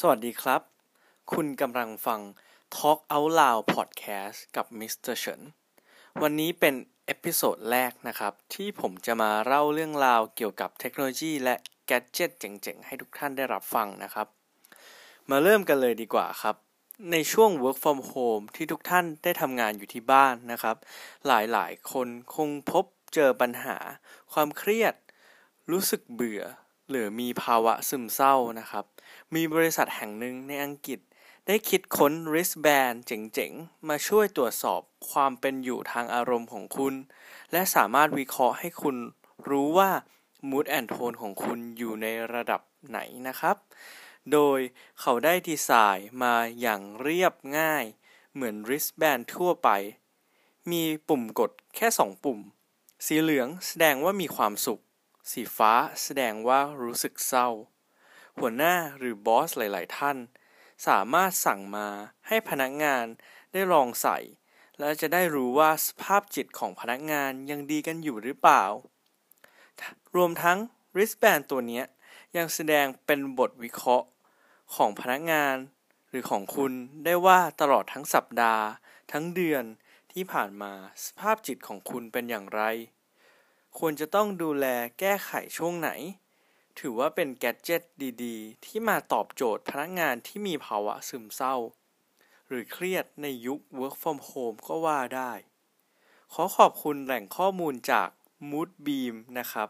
สวัสดีครับ คุณกำลังฟัง Talk Out Loud Podcast กับมิสเตอร์เฉิน วันนี้เป็น episode แรกนะครับ ที่ผมจะมาเล่าเรื่องราวเกี่ยวกับเทคโนโลยีและ gadget เจ๋งๆ ให้ทุกท่านได้รับฟังนะครับ มาเริ่มกันเลยดีกว่าครับ ในช่วง work from home ที่ทุกท่านได้ทำงานอยู่ที่บ้านนะครับ หลายๆ คนคงพบเจอปัญหา ความเครียด รู้สึกเบื่อ หรือมีภาวะซึมเศร้านะครับ มีบริษัทแห่งหนึ่งในอังกฤษ ได้คิดค้น wristband เจ๋งๆ มาช่วยตรวจสอบความเป็นอยู่ทางอารมณ์ของคุณ และสามารถวิเคราะห์ให้คุณรู้ว่า mood and tone ของคุณอยู่ในระดับไหนนะครับ โดยเขาได้ดีไซน์มาอย่างเรียบง่าย เหมือน wristband ทั่วไป มีปุ่มกดแค่ 2 ปุ่ม สีเหลืองแสดงว่ามีความสุข สีฟ้าแสดงว่ารู้สึกเศร้า หัวหน้าหรือบอสหลาย ๆ ท่าน สามารถสั่งมาให้พนักงานได้ลองใส่ และจะได้รู้ว่าสภาพจิตของพนักงานยังดีกันอยู่หรือเปล่า รวมทั้ง wristband ตัวนี้ยังแสดงเป็นบทวิเคราะห์ของพนักงานหรือของคุณได้ว่าตลอดทั้งสัปดาห์ ทั้งเดือนที่ผ่านมาสภาพจิตของคุณเป็นอย่างไร ควรจะต้องดูแลแก้ไขช่วงไหน ถือว่าเป็นแกดเจิตดีๆ ที่มาตอบโจทย์พนักงานที่มีภาวะซึมเศร้า หรือเครียดในยุค work from home ก็ว่าได้ ขอขอบคุณแหล่งข้อมูลจาก Moodbeam นะครับ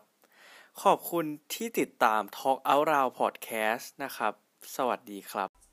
ขอบคุณที่ติดตาม Talk Out Loud Podcast นะครับ สวัสดีครับ